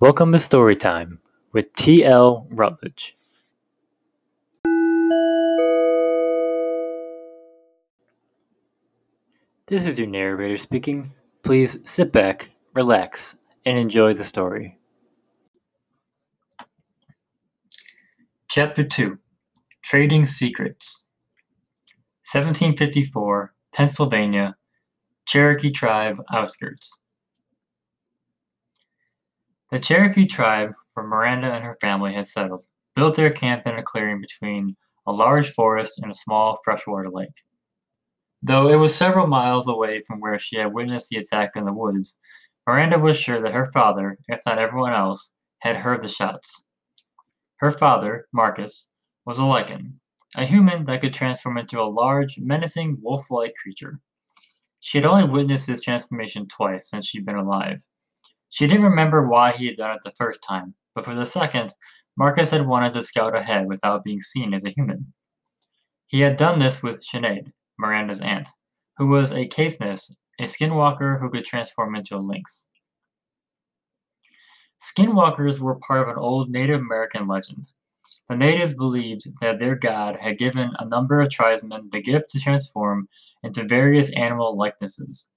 Welcome to Storytime with T.L. Rutledge. This is your narrator speaking. Please sit back, relax, and enjoy the story. Chapter 2 Trading Secrets 1754, Pennsylvania, Cherokee Tribe Outskirts. The Cherokee tribe, where Miranda and her family had settled, built their camp in a clearing between a large forest and a small freshwater lake. Though it was several miles away from where she had witnessed the attack in the woods, Miranda was sure that her father, if not everyone else, had heard the shots. Her father, Marcus, was a lycan, a human that could transform into a large, menacing, wolf like creature. She had only witnessed his transformation twice since she'd been alive. She didn't remember why he had done it the first time, but for the second, Marcus had wanted to scout ahead without being seen as a human. He had done this with Sinead, Miranda's aunt, who was a Caithness, a skinwalker who could transform into a lynx. Skinwalkers were part of an old Native American legend. The natives believed that their god had given a number of tribesmen the gift to transform into various animal likenesses.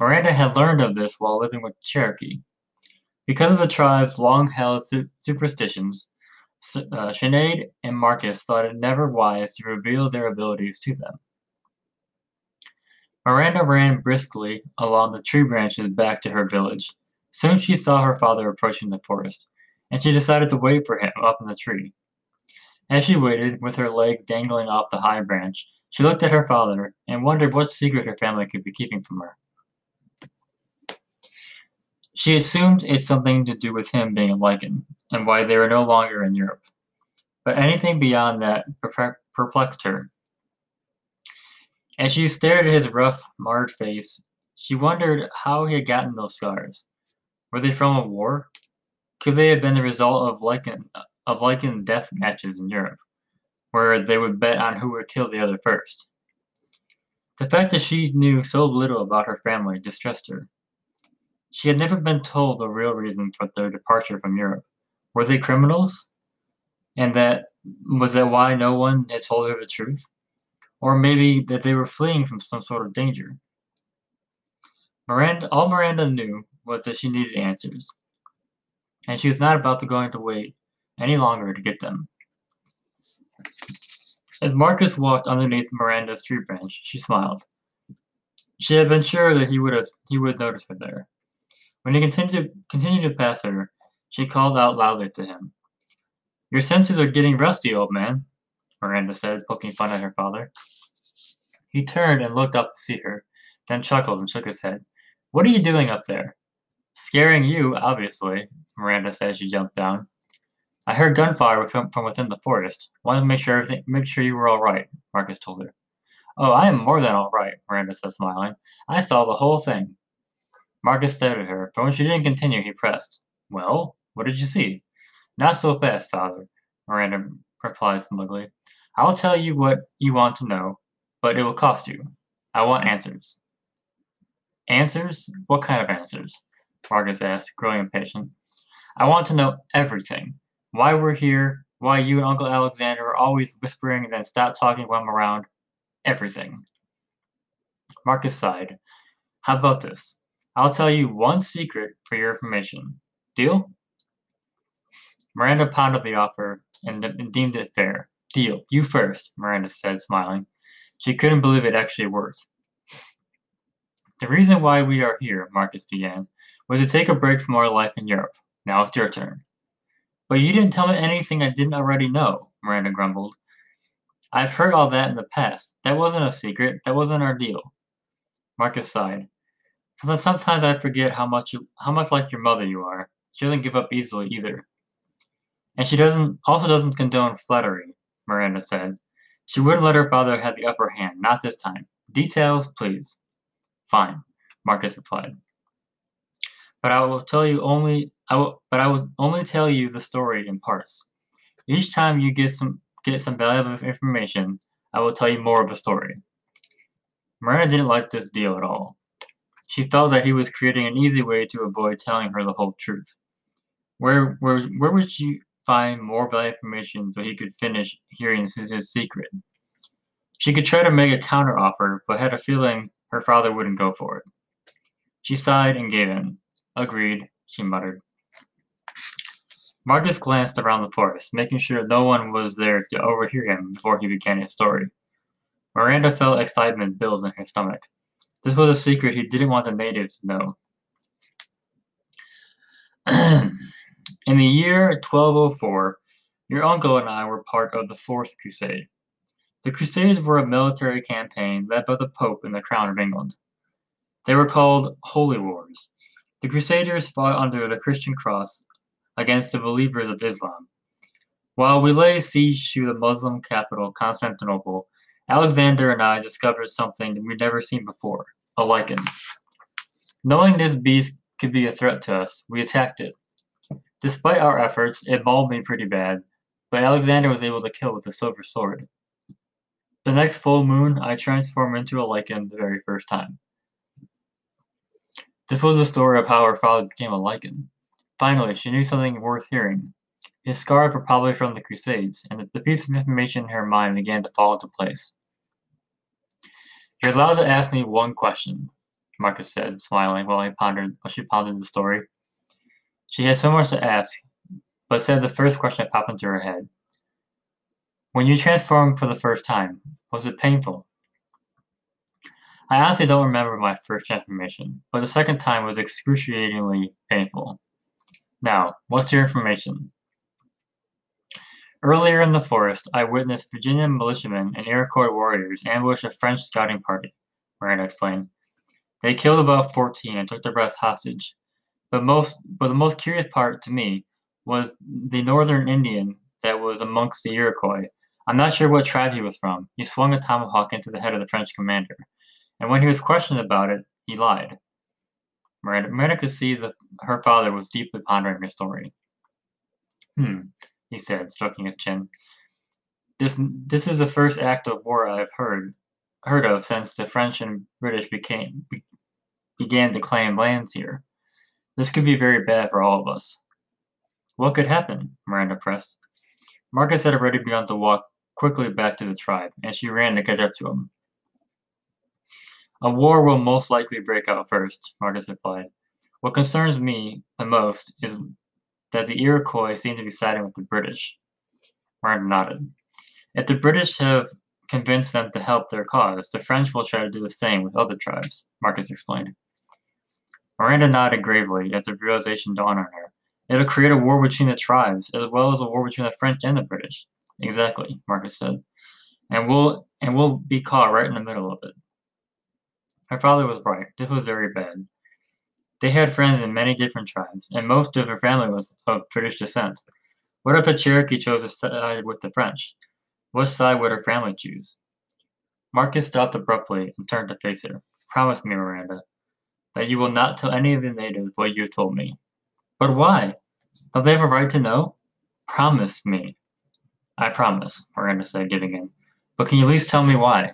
Miranda had learned of this while living with Cherokee. Because of the tribe's long-held su- superstitions, uh, Sinead and Marcus thought it never wise to reveal their abilities to them. Miranda ran briskly along the tree branches back to her village. Soon she saw her father approaching the forest, and she decided to wait for him up in the tree. As she waited, with her legs dangling off the high branch, she looked at her father and wondered what secret her family could be keeping from her. She assumed it's something to do with him being a lycan, and why they were no longer in Europe. But anything beyond that perplexed her. As she stared at his rough, marred face, she wondered how he had gotten those scars. Were they from a war? Could they have been the result of lycan, of lycan death matches in Europe, where they would bet on who would kill the other first? The fact that she knew so little about her family distressed her. She had never been told the real reason for their departure from Europe. Were they criminals? And that was that why no one had told her the truth? Or maybe that they were fleeing from some sort of danger. Miranda all Miranda knew was that she needed answers. And she was not about to going to wait any longer to get them. As Marcus walked underneath Miranda's tree branch, she smiled. She had been sure that he would have he would notice her there. When he continued, continued to pass her, she called out loudly to him. Your senses are getting rusty, old man, Miranda said, poking fun at her father. He turned and looked up to see her, then chuckled and shook his head. What are you doing up there? Scaring you, obviously, Miranda said as she jumped down. I heard gunfire from within the forest. Wanted to make sure everything, make sure you were all right, Marcus told her. Oh, I am more than all right, Miranda said, smiling. I saw the whole thing. Marcus stared at her, but when she didn't continue, he pressed. Well, what did you see? Not so fast, father, Miranda replied smugly. I'll tell you what you want to know, but it will cost you. I want answers. Answers? What kind of answers? Marcus asked, growing impatient. I want to know everything. Why we're here, why you and Uncle Alexander are always whispering and then stop talking when I'm around. Everything. Marcus sighed. How about this? I'll tell you one secret for your information. Deal? Miranda pondered the offer and, deemed it fair. Deal. You first, Miranda said, smiling. She couldn't believe it actually worked. The reason why we are here, Marcus began, was to take a break from our life in Europe. Now it's your turn. But you didn't tell me anything I didn't already know, Miranda grumbled. I've heard all that in the past. That wasn't a secret. That wasn't our deal. Marcus sighed. Sometimes I forget how much how much like your mother you are. She doesn't give up easily either. And she doesn't also doesn't condone flattery, Miranda said. She wouldn't let her father have the upper hand, not this time. Details, please. Fine, Marcus replied. But I will tell you only I will but I will only tell you the story in parts. Each time you get some get some valuable information, I will tell you more of the story. Miranda didn't like this deal at all. She felt that he was creating an easy way to avoid telling her the whole truth. Where, where, where would she find more valuable information so he could finish hearing his, secret? She could try to make a counteroffer, but had a feeling her father wouldn't go for it. She sighed and gave in. Agreed, she muttered. Marcus glanced around the forest, making sure no one was there to overhear him before he began his story. Miranda felt excitement build in her stomach. This was a secret he didn't want the natives to know. in the year 1204, your uncle and I were part of the Fourth Crusade. The Crusades were a military campaign led by the Pope and the Crown of England. They were called Holy Wars. The Crusaders fought under the Christian cross against the believers of Islam. While we lay siege to the Muslim capital, Constantinople, Alexander and I discovered something we'd never seen before a lycan. Knowing this beast could be a threat to us, we attacked it. Despite our efforts, it mauled me pretty bad, but Alexander was able to kill with a silver sword. The next full moon, I transformed into a lycan the very first time. This was the story of how her father became a lycan. Finally, she knew something worth hearing. His scars were probably from the Crusades, and the piece of information in her mind began to fall into place. You're allowed to ask me one question, Marcus said, smiling while he pondered while she pondered the story. She had so much to ask, but said the first question that popped into her head. When you transformed for the first time, was it painful? I honestly don't remember my first transformation, but the second time was excruciatingly painful. Now, what's your information? Earlier in the forest, I witnessed Virginian militiamen and Iroquois warriors ambush a French scouting party, Miranda explained. They killed about 14 and took the rest hostage. But most, but the most curious part to me was the northern Indian that was amongst the Iroquois I'm not sure what tribe he was from. He swung a tomahawk into the head of the French commander, and when he was questioned about it, he lied. Miranda, Miranda could see that her father was deeply pondering her story. Hmm, he said, stroking his chin. This this is the first act of war I've heard heard of since the French and British became be, began to claim lands here. This could be very bad for all of us. What could happen? Miranda pressed. Marcus had already begun to walk quickly back to the tribe, and she ran to catch up to him. A war will most likely break out first, Marcus replied. What concerns me the most is that the Iroquois seem to be siding with the British. Miranda nodded. If the British have convinced them to help their cause, the French will try to do the same with other tribes, Marcus explained. Miranda nodded gravely as the realization dawned on her. It'll create a war between the tribes, as well as a war between the French and the British. Exactly, Marcus said. And we'll and we'll be caught right in the middle of it. Her father was right. This was very bad. They had friends in many different tribes, and most of her family was of British descent. What if a Cherokee chose to side with the French? What side would her family choose? Marcus stopped abruptly and turned to face her. Promise me, Miranda, that you will not tell any of the natives what you have told me. But why? Don't they have a right to know? Promise me. I promise, Miranda said, giving in. But can you at least tell me why?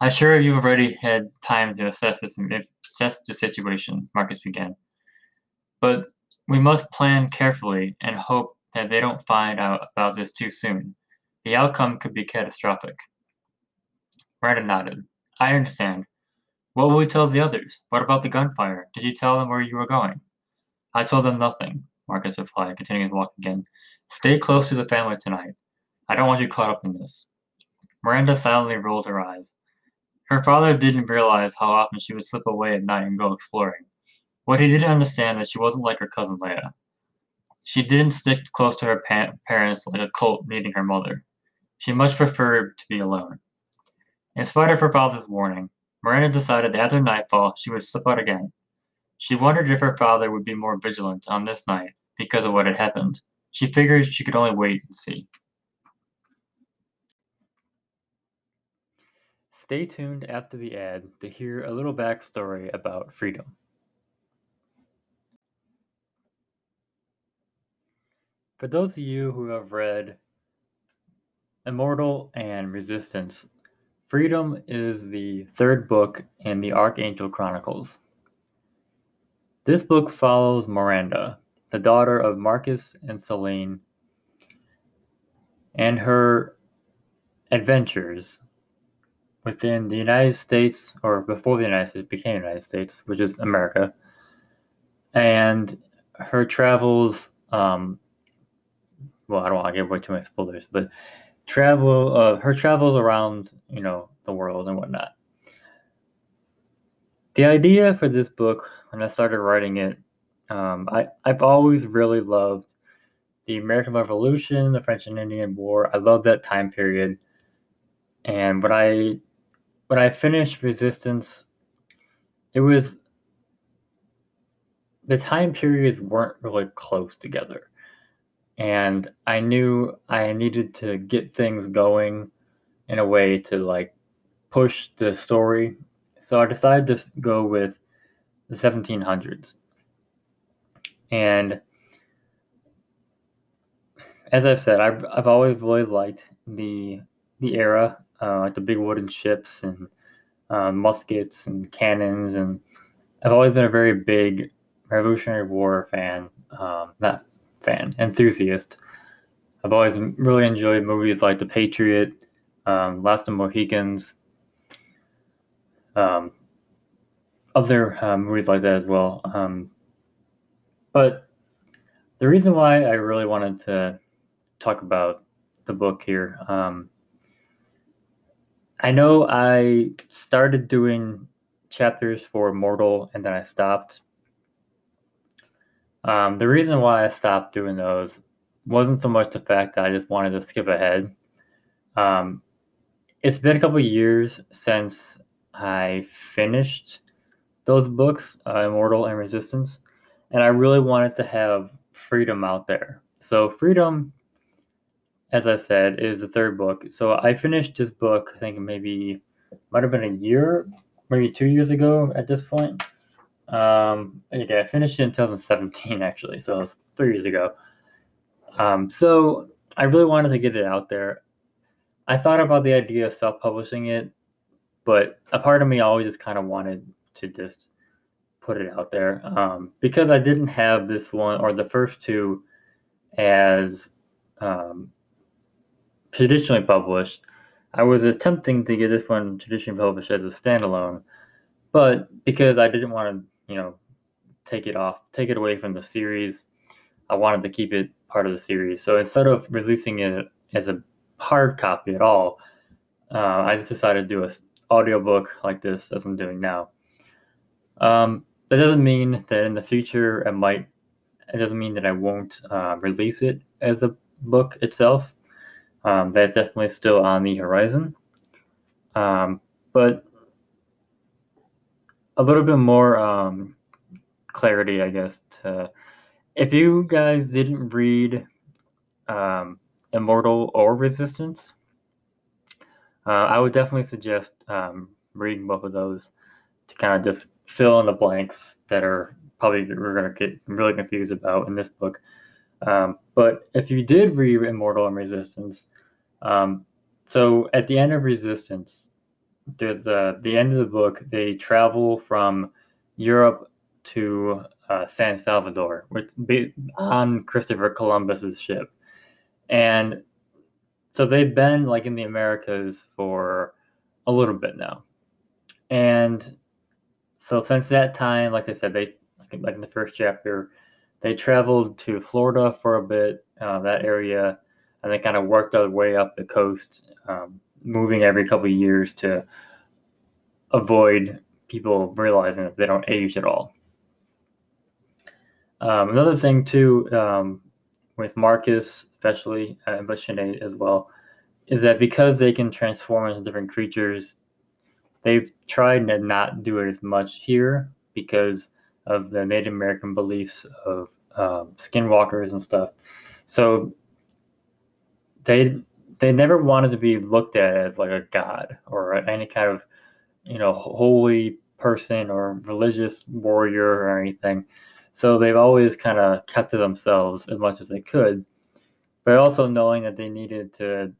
I'm sure you've already had time to assess this assess the situation, Marcus began. But we must plan carefully and hope that they don't find out about this too soon. The outcome could be catastrophic. Miranda nodded. I understand. What will we tell the others? What about the gunfire? Did you tell them where you were going? I told them nothing, Marcus replied, continuing to walk again. Stay close to the family tonight. I don't want you caught up in this. Miranda silently rolled her eyes. Her father didn't realize how often she would slip away at night and go exploring. What he didn't understand that she wasn't like her cousin Leia. She didn't stick close to her pa- parents like a colt needing her mother. She much preferred to be alone. In spite of her father's warning, Miranda decided that after nightfall she would slip out again. She wondered if her father would be more vigilant on this night because of what had happened. She figured she could only wait and see. Stay tuned after the ad to hear a little backstory about freedom. For those of you who have read Immortal and Resistance, Freedom is the third book in the Archangel Chronicles. This book follows Miranda, the daughter of Marcus and Selene, and her adventures within the United States, or before the United States became the United States, which is America, and her travels. Um, well, I don't want to give away too many spoilers, but travel, uh, her travels around, you know, the world and whatnot. The idea for this book, when I started writing it, um, I, I've always really loved the American Revolution, the French and Indian War. I love that time period. And when I when I finished Resistance, it was the time periods weren't really close together. And I knew I needed to get things going in a way to like push the story. So I decided to go with the 1700s. And as I've said, I've, I've always really liked the the era, uh, like the big wooden ships and uh, muskets and cannons, and I've always been a very big Revolutionary War fan, um, not fan, enthusiast. I've always really enjoyed movies like The Patriot, um, Last of Mohicans, um, other uh, movies like that as well. Um, but the reason why I really wanted to talk about the book here, um, I know I started doing chapters for Immortal and then I stopped um, the reason why I stopped doing those wasn't so much the fact that I just wanted to skip ahead. Um, it's been a couple years since I finished those books, uh, Immortal and Resistance, and I really wanted to have freedom out there. So, Freedom, as I said, is the third book. So, I finished this book, I think maybe might have been a year, maybe two years ago at this point. Um, okay, I finished it in 2017 actually, so three years ago. Um, so I really wanted to get it out there. I thought about the idea of self-publishing it, but a part of me always just kind of wanted to just put it out there um, because I didn't have this one or the first two as um, traditionally published. I was attempting to get this one traditionally published as a standalone, but because I didn't want to you know, take it off, take it away from the series. I wanted to keep it part of the series. So instead of releasing it as a hard copy at all, uh, I just decided to do a audiobook like this as I'm doing now. Um, that doesn't mean that in the future I might. It doesn't mean that I won't uh, release it as a book itself. Um, that's definitely still on the horizon. Um, but a little bit more um, clarity, I guess. To, if you guys didn't read um, Immortal or Resistance, uh, I would definitely suggest um, reading both of those to kind of just fill in the blanks that are probably we're going to get really confused about in this book. Um, but if you did read Immortal and Resistance, um, so at the end of Resistance, there's the the end of the book. They travel from Europe to uh, San Salvador, which on Christopher Columbus's ship, and so they've been like in the Americas for a little bit now, and so since that time, like I said, they like, like in the first chapter, they traveled to Florida for a bit, uh, that area, and they kind of worked their way up the coast. Um, moving every couple of years to avoid people realizing that they don't age at all. Um, another thing too, um, with Marcus especially, uh, but Sinead as well, is that because they can transform into different creatures, they've tried to not do it as much here because of the Native American beliefs of um, skinwalkers and stuff. So they they never wanted to be looked at as like a god or any kind of you know holy person or religious warrior or anything. So they've always kind of kept to themselves as much as they could, but also knowing that they needed to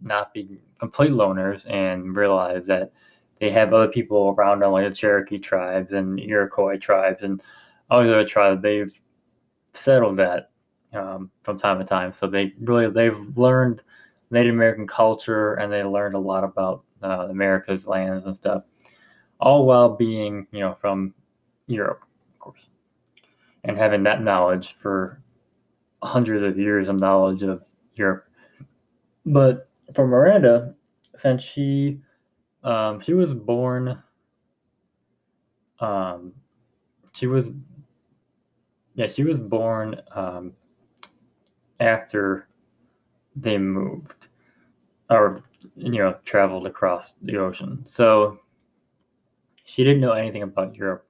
not be complete loners and realize that they have other people around them, like the Cherokee tribes and Iroquois tribes and all these other tribes. They've settled that um, from time to time. So they really they've learned Native American culture and they learned a lot about uh, America's lands and stuff, all while being you know from Europe, of course, and having that knowledge for hundreds of years of knowledge of Europe. But for Miranda, since she um, she was born um, she was yeah she was born um, after they moved or you know traveled across the ocean so she didn't know anything about europe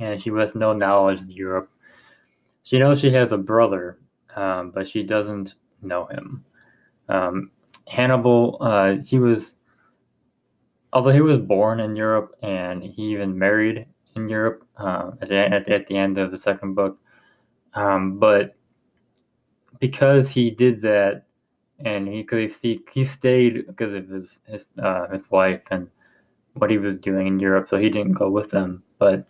and she has no knowledge of europe she knows she has a brother um, but she doesn't know him um, hannibal uh, he was although he was born in europe and he even married in Europe uh, at, the, at, the end of the second book. Um, but because he did that, and he he, he stayed because of his his uh, his wife and what he was doing in Europe, so he didn't go with them. But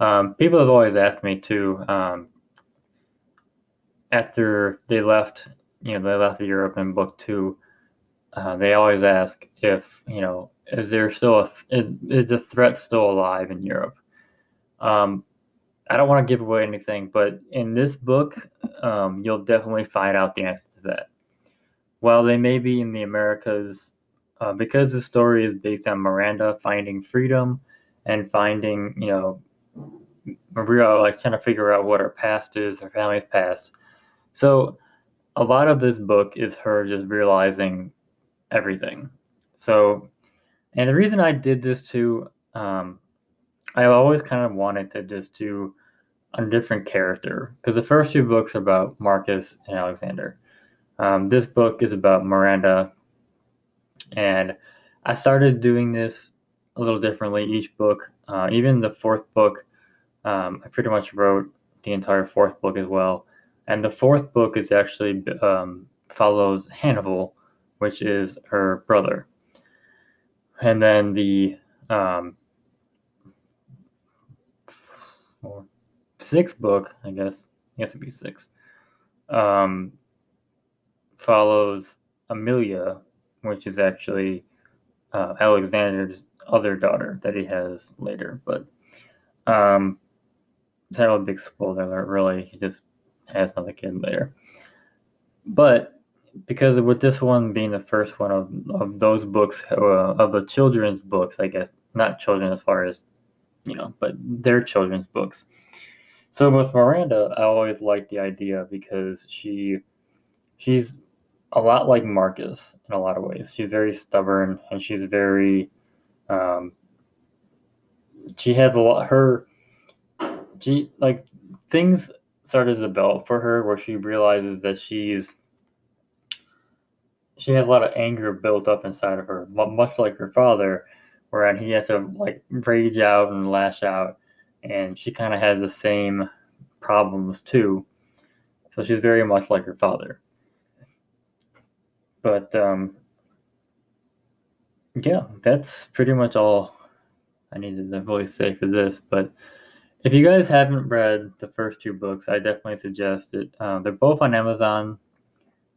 um, people have always asked me too. Um, after they left, you know, they left Europe in book two. Uh, they always ask if you know is there still a is, is a threat still alive in Europe? Um, I don't want to give away anything, but in this book, um, you'll definitely find out the answer to that. While they may be in the Americas, uh, because the story is based on Miranda finding freedom and finding, you know, Maria like trying to figure out what her past is, her family's past. So a lot of this book is her just realizing everything. So and the reason I did this too, um, I always kind of wanted to just do a different character because the first two books are about Marcus and Alexander. Um, this book is about Miranda, and I started doing this a little differently each book. Uh, even the fourth book, um, I pretty much wrote the entire fourth book as well. And the fourth book is actually um, follows Hannibal, which is her brother and then the um, sixth book, I guess, I guess it'd be six, um, follows Amelia, which is actually uh, Alexander's other daughter that he has later. But um, it's not a big spoiler alert, really. He just has another kid later. But because with this one being the first one of, of those books uh, of the children's books i guess not children as far as you know but their children's books so with miranda i always liked the idea because she she's a lot like marcus in a lot of ways. She's very stubborn and she's very um she has a lot her she like things started to develop for her where she realizes that she's she has a lot of anger built up inside of her, much like her father, where he has to like rage out and lash out, and she kind of has the same problems too. So she's very much like her father. But um, yeah, that's pretty much all I needed to really say for this. But if you guys haven't read the first two books, I definitely suggest it. Uh, they're both on Amazon.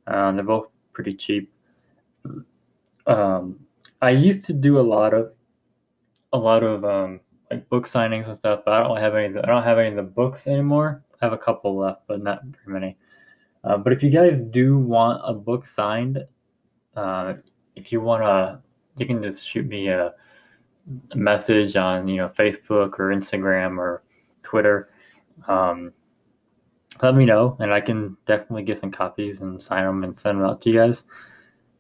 Uh, they're both pretty cheap. Um, I used to do a lot of a lot of um, like book signings and stuff, but I don't have any. I don't have any of the books anymore. I have a couple left, but not very many. Uh, but if you guys do want a book signed, uh, if you want to, you can just shoot me a, a, message on you know Facebook or Instagram or Twitter. Um, let me know, and I can definitely get some copies and sign them and send them out to you guys.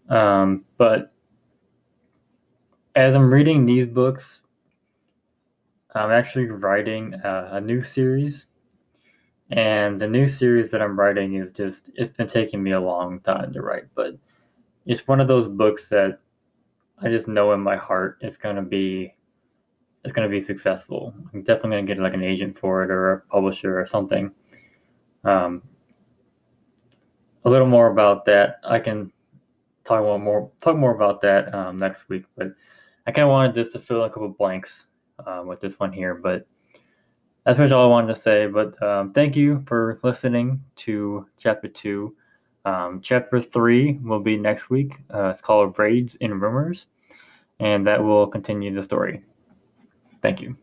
Um, but as I'm reading these books, I'm actually writing a, a, new series. And the new series that I'm writing is just, it's been taking me a long time to write, but it's one of those books that I just know in my heart it's to be it's to be successful. I'm definitely to get like an agent for it or a publisher or something. Um, a little more about that. I can talk more talk more about that um, next week. But I kind of wanted just to fill in a couple blanks um, with this one here. But that's pretty much all I wanted to say. But um, thank you for listening to chapter two. Um, chapter three will be next week. Uh, it's called Raids and Rumors, and that will continue the story. Thank you.